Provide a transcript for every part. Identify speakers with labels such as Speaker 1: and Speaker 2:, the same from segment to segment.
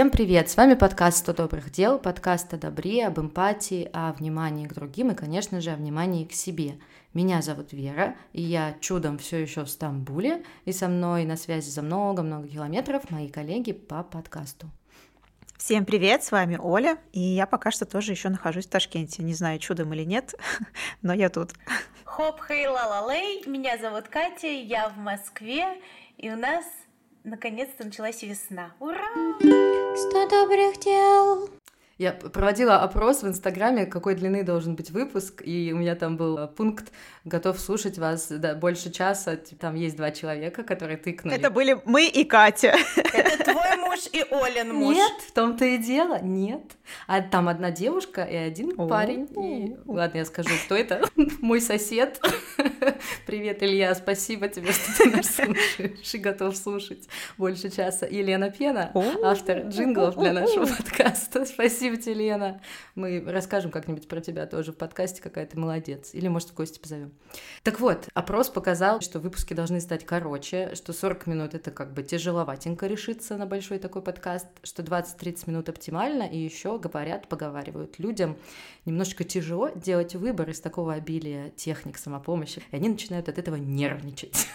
Speaker 1: Всем привет! С вами подкаст «100 добрых дел», подкаст о добре, об эмпатии, о внимании к другим и, конечно же, о внимании к себе. Меня зовут Вера, и я чудом все еще в Стамбуле, и со мной на связи за много-много километров мои коллеги по подкасту.
Speaker 2: Всем привет, с вами Оля, и я пока что тоже еще нахожусь в Ташкенте. Не знаю, чудом или нет, но я тут.
Speaker 3: Хоп, хей, ла ла лей, меня зовут Катя, я в Москве, и у нас наконец-то началась весна. Ура!
Speaker 4: Сто добрых дел!
Speaker 1: Я проводила опрос в Инстаграме, какой длины должен быть выпуск, и у меня там был э, пункт «Готов слушать вас да, больше часа». Там есть два человека, которые тыкнули.
Speaker 2: Это были мы и Катя.
Speaker 3: Это твой муж и Олен муж.
Speaker 1: Нет, в том-то и дело, нет. А там одна девушка и один парень. И... Ладно, я скажу, кто это. Мой сосед. Привет, Илья, спасибо тебе, что ты нас слушаешь и готов слушать больше часа. Елена Пена, автор джинглов для нашего подкаста. Спасибо Спасибо тебе, Лена. Мы расскажем как-нибудь про тебя тоже в подкасте, какая ты молодец. Или, может, в гости позовем. Так вот, опрос показал, что выпуски должны стать короче, что 40 минут — это как бы тяжеловатенько решиться на большой такой подкаст, что 20-30 минут оптимально, и еще говорят, поговаривают людям, немножко тяжело делать выбор из такого обилия техник самопомощи, и они начинают от этого нервничать.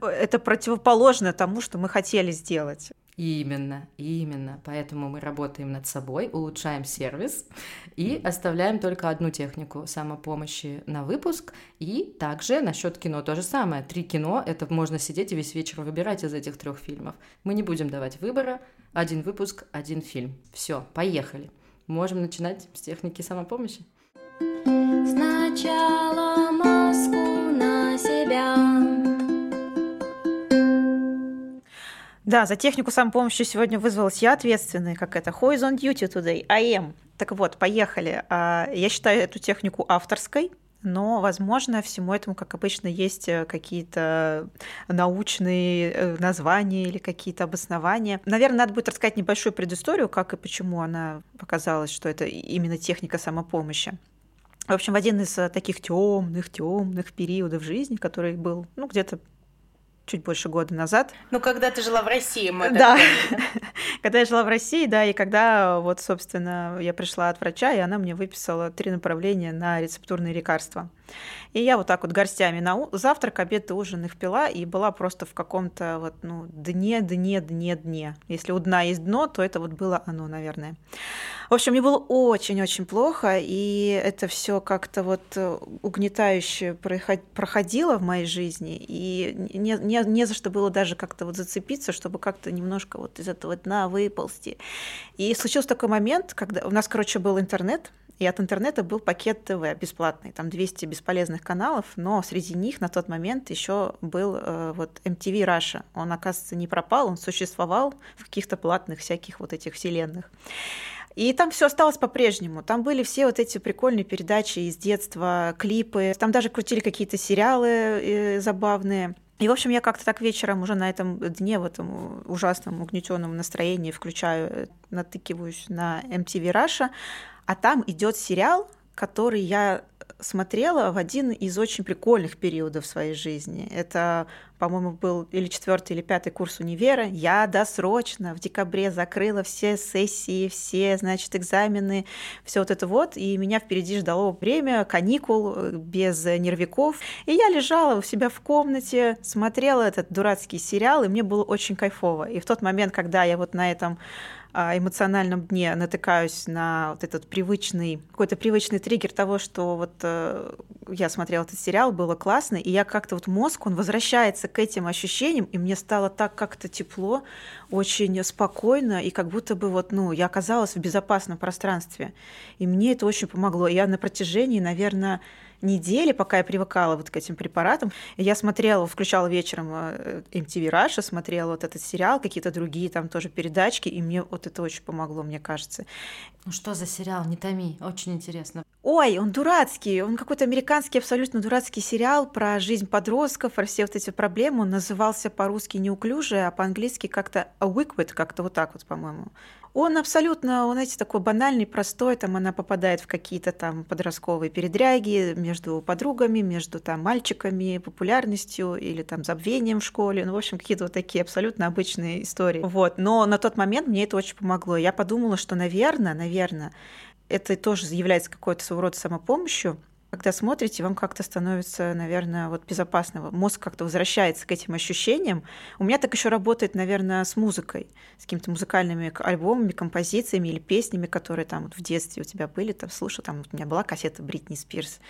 Speaker 2: Это противоположно тому, что мы хотели сделать.
Speaker 1: Именно, именно. Поэтому мы работаем над собой, улучшаем сервис и оставляем только одну технику самопомощи на выпуск. И также насчет кино то же самое. Три кино — это можно сидеть и весь вечер выбирать из этих трех фильмов. Мы не будем давать выбора. Один выпуск, один фильм. Все, поехали. Можем начинать с техники самопомощи.
Speaker 4: Сначала
Speaker 2: Да, за технику самопомощи сегодня вызвалась я ответственная, как это. Who is on duty today? I am. Так вот, поехали. А, я считаю эту технику авторской, но, возможно, всему этому, как обычно, есть э, какие-то научные э, названия или какие-то обоснования. Наверное, надо будет рассказать небольшую предысторию, как и почему она показалась, что это именно техника самопомощи. В общем, в один из э, таких темных, темных периодов жизни, который был, ну, где-то чуть больше года назад.
Speaker 3: Ну, когда ты жила в России, мы
Speaker 2: Да, когда я жила в России, да, и когда вот, собственно, я пришла от врача, и она мне выписала три направления на рецептурные лекарства. И я вот так вот горстями на завтрак, обед и ужин их пила, и была просто в каком-то вот, ну, дне, дне, дне, дне. Если у дна есть дно, то это вот было оно, наверное. В общем, мне было очень-очень плохо, и это все как-то вот э, угнетающе проходило в моей жизни, и не, не, не за что было даже как-то вот зацепиться, чтобы как-то немножко вот из этого дна выползти. И случился такой момент, когда у нас, короче, был интернет, и от интернета был пакет ТВ бесплатный, там 200 бесполезных каналов, но среди них на тот момент еще был э, вот MTV Russia. Он, оказывается, не пропал, он существовал в каких-то платных всяких вот этих вселенных. И там все осталось по-прежнему. Там были все вот эти прикольные передачи из детства, клипы. Там даже крутили какие-то сериалы э, забавные. И, в общем, я как-то так вечером уже на этом дне, в этом ужасном угнетенном настроении включаю, э, натыкиваюсь на MTV Russia, а там идет сериал, который я смотрела в один из очень прикольных периодов своей жизни. Это, по-моему, был или четвертый, или пятый курс универа. Я досрочно в декабре закрыла все сессии, все, значит, экзамены, все вот это вот, и меня впереди ждало время каникул э, без нервиков. И я лежала у себя в комнате, смотрела этот дурацкий сериал, и мне было очень кайфово. И в тот момент, когда я вот на этом эмоциональном дне натыкаюсь на вот этот привычный, какой-то привычный триггер того, что вот э, я смотрела этот сериал, было классно, и я как-то вот мозг, он возвращается к этим ощущениям, и мне стало так как-то тепло, очень спокойно, и как будто бы вот, ну, я оказалась в безопасном пространстве. И мне это очень помогло. Я на протяжении, наверное, недели, пока я привыкала вот к этим препаратам, я смотрела, включала вечером э, MTV Russia, смотрела вот этот сериал, какие-то другие там тоже передачки, и мне вот это очень помогло, мне кажется.
Speaker 1: Ну что за сериал? Не томи, очень интересно.
Speaker 2: Ой, он дурацкий, он какой-то американский абсолютно дурацкий сериал про жизнь подростков, про все вот эти проблемы. Он назывался по-русски неуклюжий, а по-английски как-то awkward, как-то вот так вот, по-моему. Он абсолютно, он, знаете, такой банальный, простой, там она попадает в какие-то там подростковые передряги между подругами, между там мальчиками, популярностью или там забвением в школе, ну, в общем, какие-то вот такие абсолютно обычные истории. Вот, но на тот момент мне это очень помогло. Я подумала, что, наверное, наверное, это тоже является какой-то своего рода самопомощью. Когда смотрите, вам как-то становится, наверное, вот безопасно. Мозг как-то возвращается к этим ощущениям. У меня так еще работает, наверное, с музыкой, с какими-то музыкальными альбомами, композициями или песнями, которые там вот в детстве у тебя были. Там слушал, там вот у меня была кассета Бритни Спирс,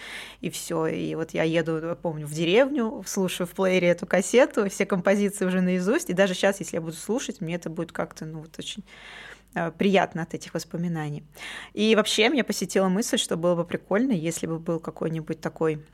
Speaker 2: и все. И вот я еду, помню, в деревню, слушаю в плеере эту кассету, все композиции уже наизусть. И даже сейчас, если я буду слушать, мне это будет как-то, ну, вот очень приятно от этих воспоминаний. И вообще меня посетила мысль, что было бы прикольно, если бы был какой-нибудь такой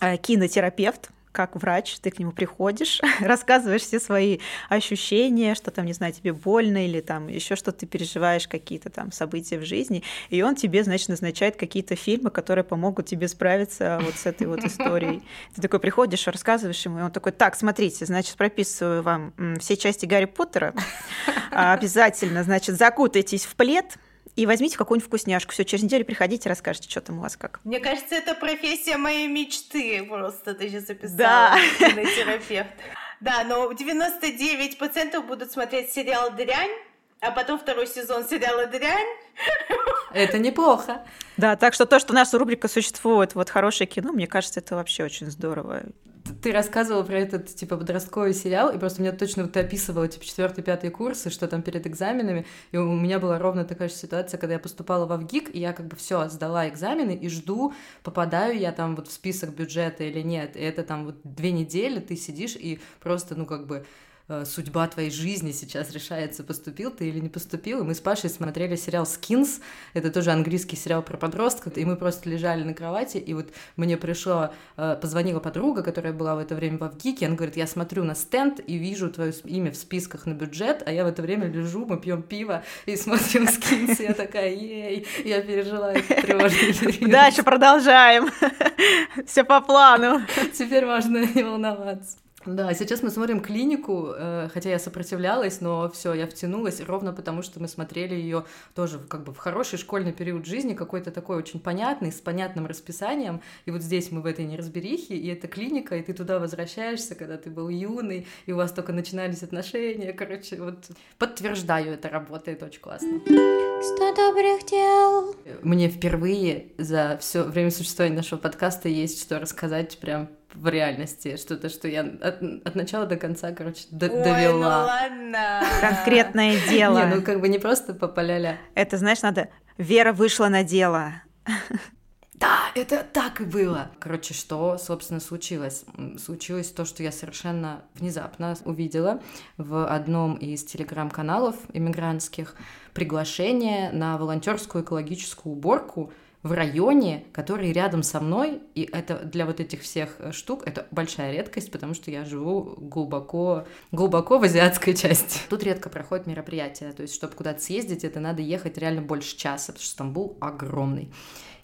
Speaker 2: э, кинотерапевт, как врач, ты к нему приходишь, рассказываешь все свои ощущения, что там, не знаю, тебе больно или там еще что-то ты переживаешь, какие-то там события в жизни, и он тебе, значит, назначает какие-то фильмы, которые помогут тебе справиться вот с этой вот историей. Ты такой приходишь, рассказываешь ему, и он такой, так, смотрите, значит, прописываю вам все части Гарри Поттера, обязательно, значит, закутайтесь в плед, и возьмите какую-нибудь вкусняшку. Все, через неделю приходите, расскажите, что там у вас как.
Speaker 3: Мне кажется, это профессия моей мечты. Просто ты сейчас записала. Да. Кинотерапевт. Да, но 99% будут смотреть сериал «Дрянь», а потом второй сезон сериала «Дрянь».
Speaker 1: Это неплохо.
Speaker 2: Да, так что то, что наша рубрика существует, вот хорошее кино, мне кажется, это вообще очень здорово
Speaker 1: ты рассказывала про этот, типа, подростковый сериал, и просто меня точно вот ты описывала, типа, четвертый, пятый курсы, что там перед экзаменами, и у меня была ровно такая же ситуация, когда я поступала в ВГИК, и я как бы все сдала экзамены и жду, попадаю я там вот в список бюджета или нет, и это там вот две недели ты сидишь и просто, ну, как бы судьба твоей жизни сейчас решается, поступил ты или не поступил. И мы с Пашей смотрели сериал «Скинс», это тоже английский сериал про подростков, и мы просто лежали на кровати, и вот мне пришло, э, позвонила подруга, которая была в это время в Авгике, она говорит, я смотрю на стенд и вижу твое имя в списках на бюджет, а я в это время лежу, мы пьем пиво и смотрим «Скинс», и я такая, ей, я пережила этот тревожный период.
Speaker 2: Дальше продолжаем. Все по плану.
Speaker 1: Теперь можно не волноваться. Да, сейчас мы смотрим клинику, э, хотя я сопротивлялась, но все, я втянулась ровно потому, что мы смотрели ее тоже как бы в хороший школьный период жизни, какой-то такой очень понятный, с понятным расписанием. И вот здесь мы в этой неразберихе, и это клиника, и ты туда возвращаешься, когда ты был юный, и у вас только начинались отношения. Короче, вот подтверждаю, это работает очень классно.
Speaker 4: Сто добрых дел.
Speaker 1: Мне впервые за все время существования нашего подкаста есть что рассказать прям в реальности, что-то, что я от, от начала до конца, короче, до, Ой, довела.
Speaker 3: Ну ладно.
Speaker 2: Конкретное дело.
Speaker 1: Не, ну как бы не просто попаляля.
Speaker 2: Это, знаешь, надо... Вера вышла на дело.
Speaker 1: Да, это так и было. Короче, что, собственно, случилось? Случилось то, что я совершенно внезапно увидела в одном из телеграм-каналов иммигрантских приглашение на волонтерскую экологическую уборку в районе, который рядом со мной, и это для вот этих всех э, штук это большая редкость, потому что я живу глубоко, глубоко в азиатской части. Тут редко проходят мероприятия, то есть, чтобы куда-то съездить, это надо ехать реально больше часа, потому что Стамбул огромный.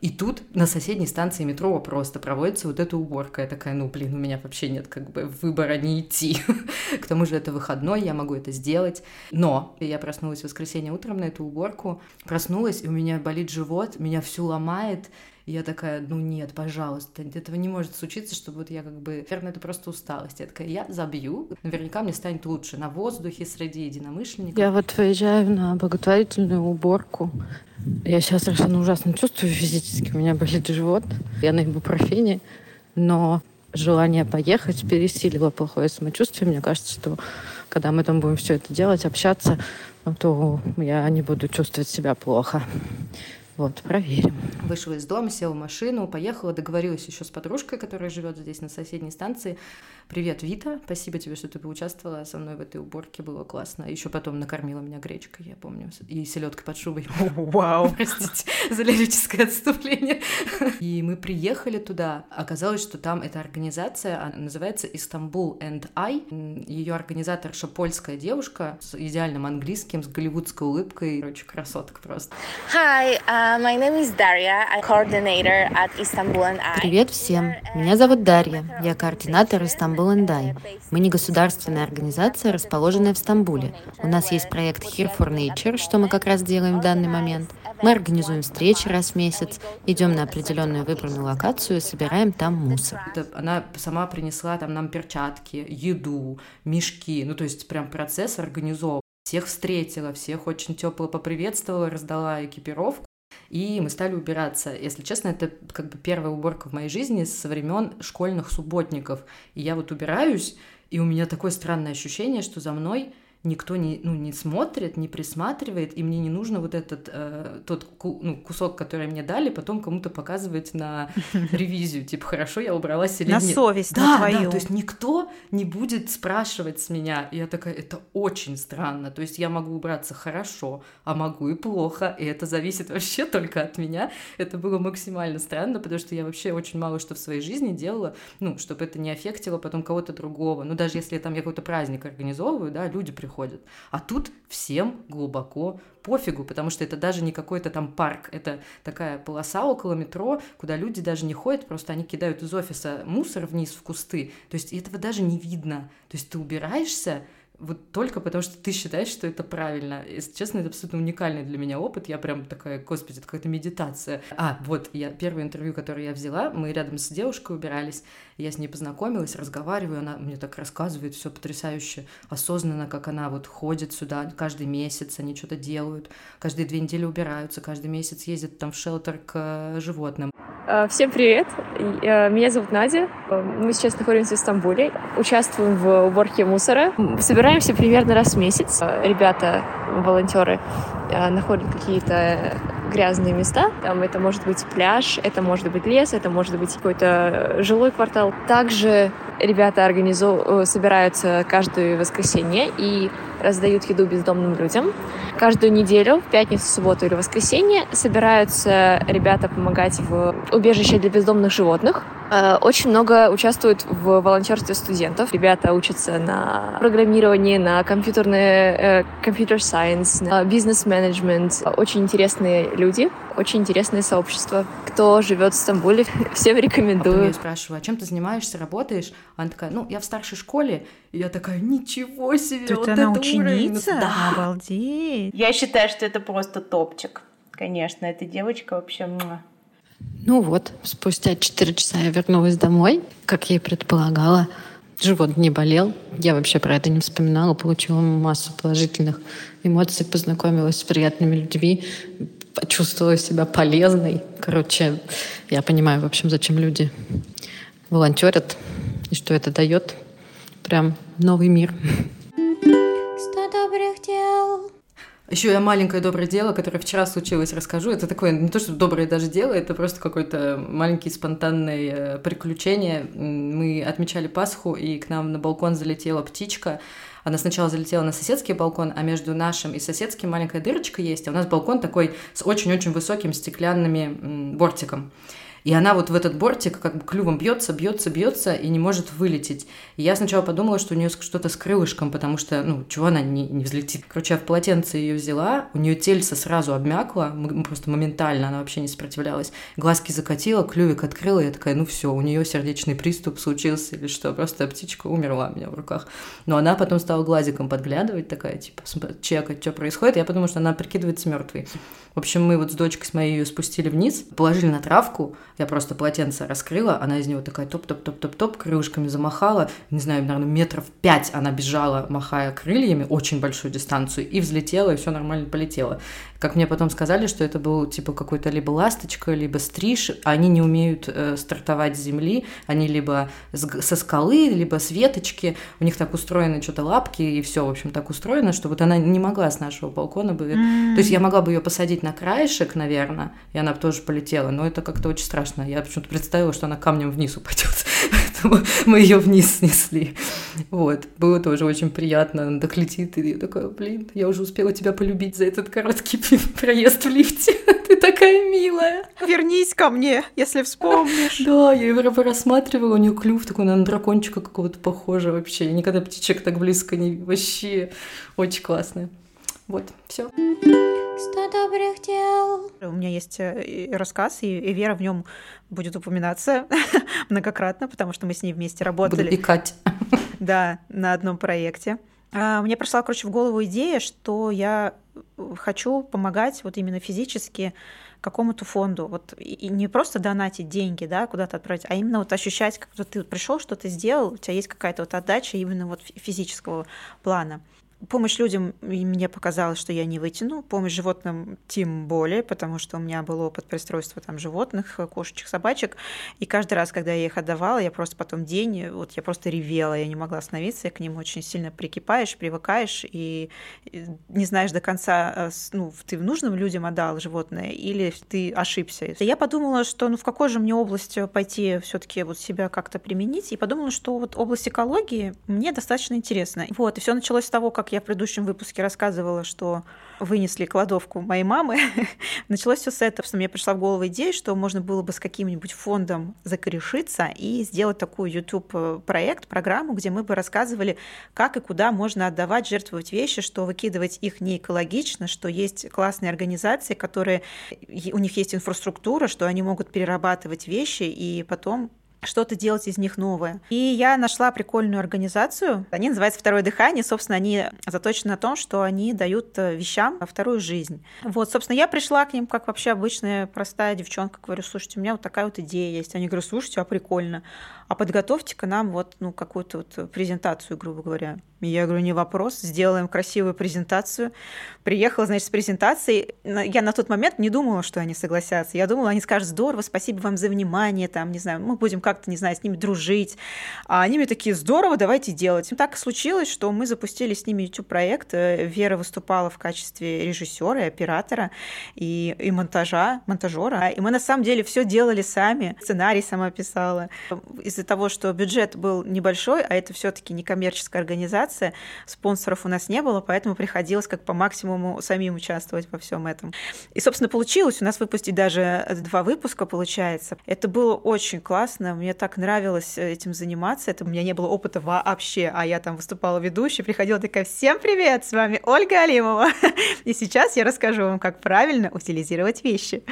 Speaker 1: И тут на соседней станции метро просто проводится вот эта уборка. Я такая, ну, блин, у меня вообще нет как бы выбора не идти. К тому же это выходной, я могу это сделать. Но я проснулась в воскресенье утром на эту уборку, проснулась, и у меня болит живот, меня всю ломает, я такая, ну нет, пожалуйста, этого не может случиться, чтобы вот я как бы, наверное, это просто усталость. Я такая, я забью, наверняка мне станет лучше на воздухе среди единомышленников.
Speaker 5: Я вот выезжаю на благотворительную уборку. Я сейчас совершенно ужасно чувствую физически, у меня болит живот, я на ибупрофене, но желание поехать пересилило плохое самочувствие. Мне кажется, что когда мы там будем все это делать, общаться, то я не буду чувствовать себя плохо. Вот, проверим.
Speaker 1: Вышла из дома, села в машину, поехала, договорилась еще с подружкой, которая живет здесь на соседней станции. Привет, Вита, спасибо тебе, что ты поучаствовала со мной в этой уборке, было классно. Еще потом накормила меня гречкой, я помню, и селедкой под шубой.
Speaker 2: Вау!
Speaker 1: Простите за лирическое отступление. И мы приехали туда. Оказалось, что там эта организация называется Истанбул and I. Ее организаторша польская девушка с идеальным английским, с голливудской улыбкой. Короче, красотка просто.
Speaker 6: Hi, uh, I.
Speaker 5: Привет всем! Меня зовут Дарья. Я координатор Istanbul and I. Мы не государственная организация, расположенная в Стамбуле. У нас есть проект Here for Nature, что мы как раз делаем в данный момент. Мы организуем встречи раз в месяц, идем на определенную выбранную локацию и собираем там мусор.
Speaker 1: Она сама принесла там нам перчатки, еду, мешки. Ну, то есть прям процесс организован. Всех встретила, всех очень тепло поприветствовала, раздала экипировку. И мы стали убираться. Если честно, это как бы первая уборка в моей жизни со времен школьных субботников. И я вот убираюсь, и у меня такое странное ощущение, что за мной никто не, ну, не смотрит, не присматривает, и мне не нужно вот этот э, тот ку, ну, кусок, который мне дали, потом кому-то показывать на ревизию, типа, хорошо, я убралась или
Speaker 2: на
Speaker 1: нет.
Speaker 2: На совесть,
Speaker 1: да,
Speaker 2: на твою.
Speaker 1: Да, то есть никто не будет спрашивать с меня. И я такая, это очень странно. То есть я могу убраться хорошо, а могу и плохо, и это зависит вообще только от меня. Это было максимально странно, потому что я вообще очень мало что в своей жизни делала, ну, чтобы это не аффектило потом кого-то другого. Ну, даже если там я какой-то праздник организовываю, да, люди приходят приходят. А тут всем глубоко пофигу, потому что это даже не какой-то там парк, это такая полоса около метро, куда люди даже не ходят, просто они кидают из офиса мусор вниз в кусты, то есть этого даже не видно, то есть ты убираешься, вот только потому, что ты считаешь, что это правильно. Если честно, это абсолютно уникальный для меня опыт. Я прям такая, господи, это какая-то медитация. А, вот, я первое интервью, которое я взяла, мы рядом с девушкой убирались, я с ней познакомилась, разговариваю, она мне так рассказывает все потрясающе, осознанно, как она вот ходит сюда каждый месяц, они что-то делают, каждые две недели убираются, каждый месяц ездят там в шелтер к животным.
Speaker 7: Э, всем привет! Э, меня зовут Надя. Э, мы сейчас находимся в Стамбуле. Участвуем в уборке мусора. Собираемся примерно раз в месяц. Ребята, волонтеры, находят какие-то грязные места. Там это может быть пляж, это может быть лес, это может быть какой-то жилой квартал. Также ребята организу... собираются каждое воскресенье и раздают еду бездомным людям. Каждую неделю, в пятницу, субботу или воскресенье, собираются ребята помогать в убежище для бездомных животных. Э, очень много участвуют в волонтерстве студентов. Ребята учатся на программировании, на компьютерное, компьютер сайенс, на бизнес-менеджмент. Очень интересные люди, очень интересное сообщество. Кто живет в Стамбуле, всем рекомендую. А
Speaker 1: я спрашиваю, а чем ты занимаешься, работаешь? Она такая, ну, я в старшей школе. И я такая, ничего себе,
Speaker 2: Тут
Speaker 1: вот
Speaker 2: она
Speaker 1: это
Speaker 2: ученица?
Speaker 1: Уровень. Да.
Speaker 2: Обалдеть.
Speaker 3: Я считаю, что это просто топчик. Конечно, эта девочка вообще...
Speaker 5: Ну вот, спустя 4 часа я вернулась домой, как я и предполагала. Живот не болел. Я вообще про это не вспоминала. Получила массу положительных эмоций, познакомилась с приятными людьми, почувствовала себя полезной. Короче, я понимаю, в общем, зачем люди волонтерят и что это дает. Прям новый мир.
Speaker 4: Сто добрых дел.
Speaker 1: Еще я маленькое доброе дело, которое вчера случилось, расскажу. Это такое не то, что доброе даже дело, это просто какое-то маленькое спонтанное приключение. Мы отмечали Пасху, и к нам на балкон залетела птичка. Она сначала залетела на соседский балкон, а между нашим и соседским маленькая дырочка есть, а у нас балкон такой с очень-очень высоким стеклянными бортиком. И она вот в этот бортик как бы клювом бьется, бьется, бьется и не может вылететь. И я сначала подумала, что у нее что-то с крылышком, потому что, ну, чего она не, не взлетит. Короче, я в полотенце ее взяла, у нее тельце сразу обмякло, просто моментально, она вообще не сопротивлялась. Глазки закатила, клювик открыла, и я такая, ну все, у нее сердечный приступ случился или что, просто птичка умерла у меня в руках. Но она потом стала глазиком подглядывать, такая, типа, чекать, что происходит. Я подумала, что она прикидывается мертвой. В общем, мы вот с дочкой с моей ее спустили вниз, положили на травку, я просто полотенце раскрыла, она из него такая топ-топ-топ-топ-топ, крылышками замахала, не знаю, наверное, метров пять она бежала, махая крыльями, очень большую дистанцию, и взлетела, и все нормально полетело. Как мне потом сказали, что это был типа какой-то либо ласточка, либо стриж, они не умеют э, стартовать с земли, они либо с, со скалы, либо с веточки, у них так устроены что-то лапки, и все, в общем, так устроено, что вот она не могла с нашего балкона бы... Mm. То есть я могла бы ее посадить на краешек, наверное, и она бы тоже полетела, но это как-то очень страшно. Я почему-то представила, что она камнем вниз упадет, поэтому мы ее вниз снесли. Вот, было тоже очень приятно, она так летит, и я такая, блин, я уже успела тебя полюбить за этот короткий проезд в лифте. Ты такая милая.
Speaker 2: Вернись ко мне, если вспомнишь.
Speaker 1: Да, я его рассматривала, у нее клюв такой на дракончика какого-то похожий вообще. Я никогда птичек так близко не... Вообще очень классная. Вот, все.
Speaker 4: Сто добрых дел.
Speaker 2: У меня есть э, рассказ, и Вера в нем будет упоминаться многократно, потому что мы с ней вместе работали.
Speaker 1: Буду икать.
Speaker 2: Да, на одном проекте. А, мне пришла, короче, в голову идея, что я хочу помогать вот именно физически какому-то фонду. Вот и не просто донатить деньги, да, куда-то отправить, а именно вот ощущать, как вот ты пришел, что-то сделал, у тебя есть какая-то вот отдача именно вот физического плана помощь людям мне показалось, что я не вытяну. Помощь животным тем более, потому что у меня был опыт пристройства там животных, кошечек, собачек. И каждый раз, когда я их отдавала, я просто потом день, вот я просто ревела, я не могла остановиться, я к ним очень сильно прикипаешь, привыкаешь и не знаешь до конца, э, ну, ты нужным людям отдал животное или ты ошибся. Я подумала, что ну в какой же мне область пойти все таки вот себя как-то применить, и подумала, что вот область экологии мне достаточно интересна. Вот, и все началось с того, как я в предыдущем выпуске рассказывала, что вынесли кладовку моей мамы, началось все с этого, что мне пришла в голову идея, что можно было бы с каким-нибудь фондом закорешиться и сделать такую YouTube-проект, программу, где мы бы рассказывали, как и куда можно отдавать, жертвовать вещи, что выкидывать их не экологично, что есть классные организации, которые у них есть инфраструктура, что они могут перерабатывать вещи и потом что-то делать из них новое. И я нашла прикольную организацию. Они называются «Второе дыхание». Собственно, они заточены на том, что они дают э, вещам вторую жизнь. Вот, собственно, я пришла к ним как вообще обычная простая девчонка. Говорю, слушайте, у меня вот такая вот идея есть. Они говорят, слушайте, а прикольно. А подготовьте-ка нам вот, ну, какую-то вот презентацию, грубо говоря. Я говорю, не вопрос, сделаем красивую презентацию. Приехала, значит, с презентацией. Я на тот момент не думала, что они согласятся. Я думала, они скажут, здорово, спасибо вам за внимание, там, не знаю, мы будем как-то, не знаю, с ними дружить. А они мне такие, здорово, давайте делать. Так случилось, что мы запустили с ними YouTube-проект. Вера выступала в качестве режиссера и оператора и, и монтажа, монтажера. И мы на самом деле все делали сами. Сценарий сама писала. Из-за того, что бюджет был небольшой, а это все-таки некоммерческая организация, организация, спонсоров у нас не было, поэтому приходилось как по максимуму самим участвовать во всем этом. И, собственно, получилось у нас выпустить даже два выпуска, получается. Это было очень классно, мне так нравилось этим заниматься, это у меня не было опыта вообще, а я там выступала ведущей, приходила такая, всем привет, с вами Ольга Алимова, и сейчас я расскажу вам, как правильно утилизировать вещи.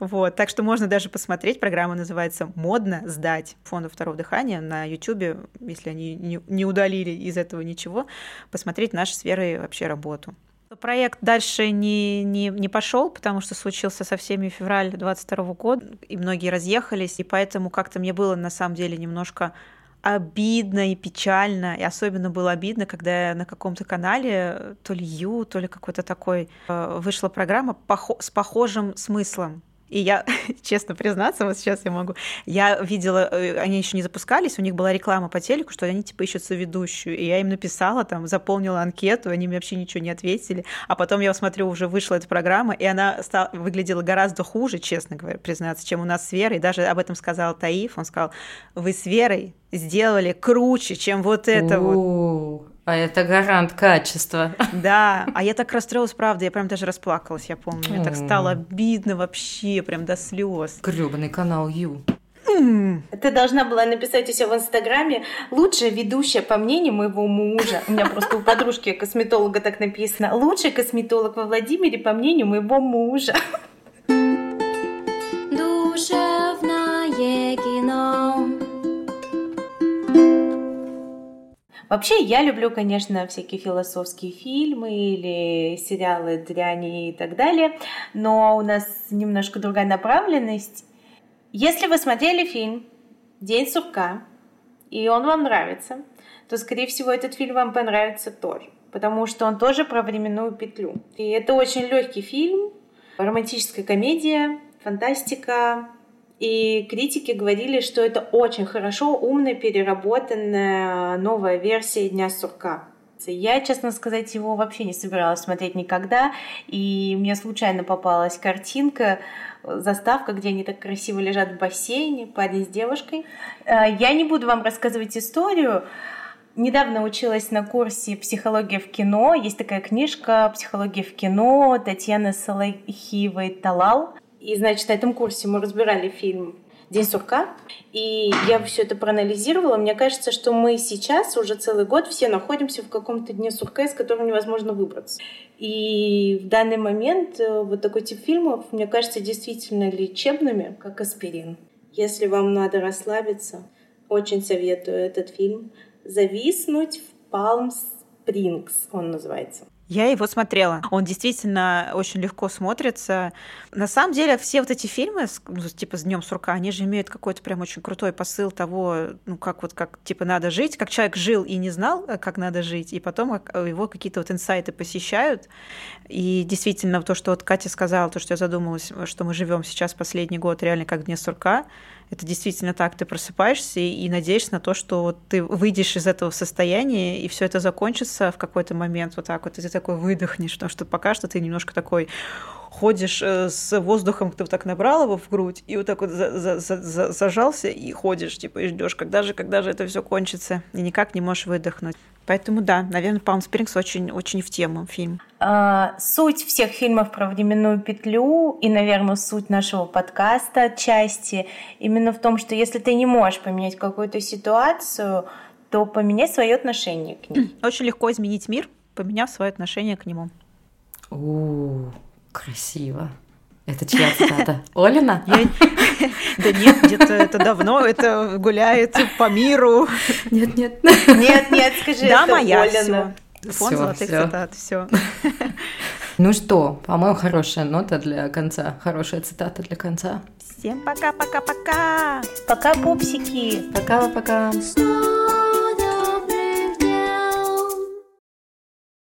Speaker 2: Вот, так что можно даже посмотреть. Программа называется «Модно сдать» фонда второго дыхания на YouTube, если они не удалили из этого ничего, посмотреть наши сферы вообще работу. Проект дальше не, не, не пошел, потому что случился со всеми февраль 22 года, и многие разъехались, и поэтому как-то мне было на самом деле немножко обидно и печально, и особенно было обидно, когда на каком-то канале, то ли Ю, то ли какой-то такой, э, вышла программа с похожим смыслом. И я, честно признаться, вот сейчас я могу, я видела, э, они еще не запускались, у них была реклама по телеку, что они типа ищут соведущую, и я им написала, там, заполнила анкету, они мне вообще ничего не ответили, а потом я смотрю, уже вышла эта программа, и она стала, выглядела гораздо хуже, честно говоря, признаться, чем у нас с Верой, даже об этом сказал Таиф, он сказал, вы с Верой сделали круче, чем вот это вот.
Speaker 1: А это гарант качества.
Speaker 2: Да, а я так расстроилась, правда, я прям даже расплакалась, я помню. Мне так стало обидно вообще, прям до слез.
Speaker 1: Грёбаный канал Ю.
Speaker 3: Ты должна была написать у себя в Инстаграме лучшая ведущая по мнению моего мужа. У меня просто у подружки косметолога так написано. Лучший косметолог во Владимире по мнению моего мужа. Вообще, я люблю, конечно, всякие философские фильмы или сериалы дряни и так далее, но у нас немножко другая направленность. Если вы смотрели фильм «День сурка», и он вам нравится, то, скорее всего, этот фильм вам понравится тоже, потому что он тоже про временную петлю. И это очень легкий фильм, романтическая комедия, фантастика, и критики говорили, что это очень хорошо, умно переработанная новая версия Дня сурка. Я, честно сказать, его вообще не собиралась смотреть никогда, и мне случайно попалась картинка, заставка, где они так красиво лежат в бассейне, парень с девушкой. Э, я не буду вам рассказывать историю, Недавно училась на курсе «Психология в кино». Есть такая книжка «Психология в кино» Татьяны Салахиевой «Талал». И, значит, на этом курсе мы разбирали фильм День сурка. И я все это проанализировала. Мне кажется, что мы сейчас уже целый год все находимся в каком-то дне сурка, из которого невозможно выбраться. И в данный момент э, вот такой тип фильмов, мне кажется, действительно лечебными, как аспирин. Если вам надо расслабиться, очень советую этот фильм. «Зависнуть в Палм Спрингс» он называется.
Speaker 2: Я его смотрела. Он действительно очень легко смотрится. На самом деле, все вот эти фильмы, ну, типа с Днем сурка, они же имеют какой-то прям очень крутой посыл того, ну, как вот как типа надо жить, как человек жил и не знал, э, как надо жить, и потом э, его какие-то вот инсайты посещают. И действительно, то, что вот Катя сказала, то, что я задумалась, что мы живем сейчас последний год реально как Дне сурка, это действительно так, ты просыпаешься и надеешься на то, что вот ты выйдешь из этого состояния, и все это закончится в какой-то момент вот так вот, и ты такой выдохнешь, потому что пока что ты немножко такой ходишь э, с воздухом, вот так набрал его в грудь, и вот так вот за, за, за, зажался и ходишь, типа, и ждешь, когда же, когда же это все кончится, и никак не можешь выдохнуть. Поэтому да, наверное, Palm Springs очень, очень в тему фильм.
Speaker 3: А, суть всех фильмов про временную петлю и, наверное, суть нашего подкаста отчасти именно в том, что если ты не можешь поменять какую-то ситуацию, то поменяй свое отношение к ней.
Speaker 2: Очень легко изменить мир, поменяв свое отношение к нему.
Speaker 1: О, красиво. Это чья цитата? Олина? Я...
Speaker 2: Да нет, где-то это давно, это гуляет по миру.
Speaker 1: Нет, нет.
Speaker 3: Нет, нет, скажи,
Speaker 2: Да, моя, все. Фон золотых цитат, все.
Speaker 1: Ну что, по-моему, хорошая нота для конца, хорошая цитата для конца.
Speaker 2: Всем пока-пока-пока!
Speaker 3: Пока, пупсики!
Speaker 1: Пока-пока!